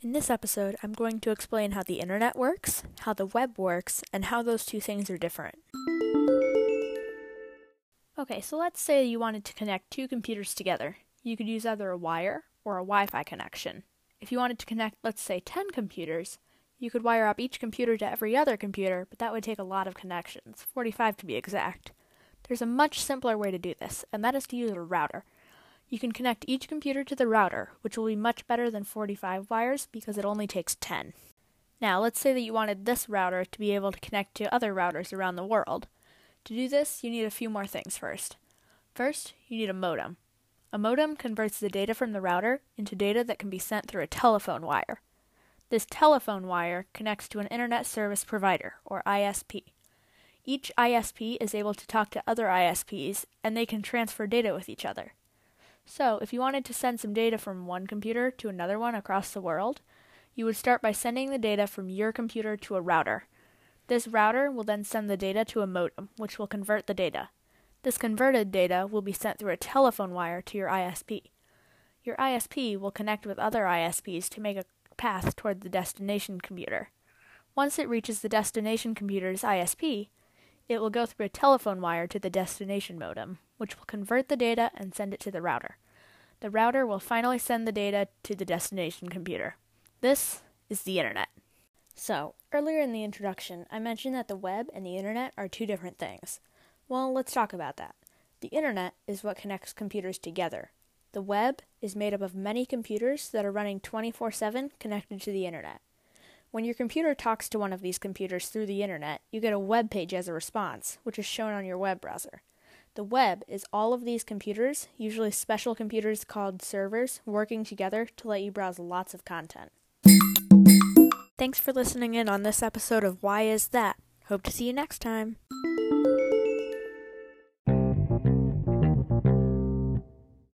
In this episode, I'm going to explain how the internet works, how the web works, and how those two things are different. Okay, so let's say you wanted to connect two computers together. You could use either a wire or a Wi Fi connection. If you wanted to connect, let's say, 10 computers, you could wire up each computer to every other computer, but that would take a lot of connections, 45 to be exact. There's a much simpler way to do this, and that is to use a router. You can connect each computer to the router, which will be much better than 45 wires because it only takes 10. Now, let's say that you wanted this router to be able to connect to other routers around the world. To do this, you need a few more things first. First, you need a modem. A modem converts the data from the router into data that can be sent through a telephone wire. This telephone wire connects to an Internet Service Provider, or ISP. Each ISP is able to talk to other ISPs, and they can transfer data with each other. So, if you wanted to send some data from one computer to another one across the world, you would start by sending the data from your computer to a router. This router will then send the data to a modem, which will convert the data. This converted data will be sent through a telephone wire to your ISP. Your ISP will connect with other ISPs to make a path toward the destination computer. Once it reaches the destination computer's ISP, it will go through a telephone wire to the destination modem, which will convert the data and send it to the router. The router will finally send the data to the destination computer. This is the Internet. So, earlier in the introduction, I mentioned that the web and the internet are two different things. Well, let's talk about that. The internet is what connects computers together. The web is made up of many computers that are running 24 7 connected to the internet. When your computer talks to one of these computers through the internet, you get a web page as a response, which is shown on your web browser. The web is all of these computers, usually special computers called servers, working together to let you browse lots of content. Thanks for listening in on this episode of Why Is That? Hope to see you next time.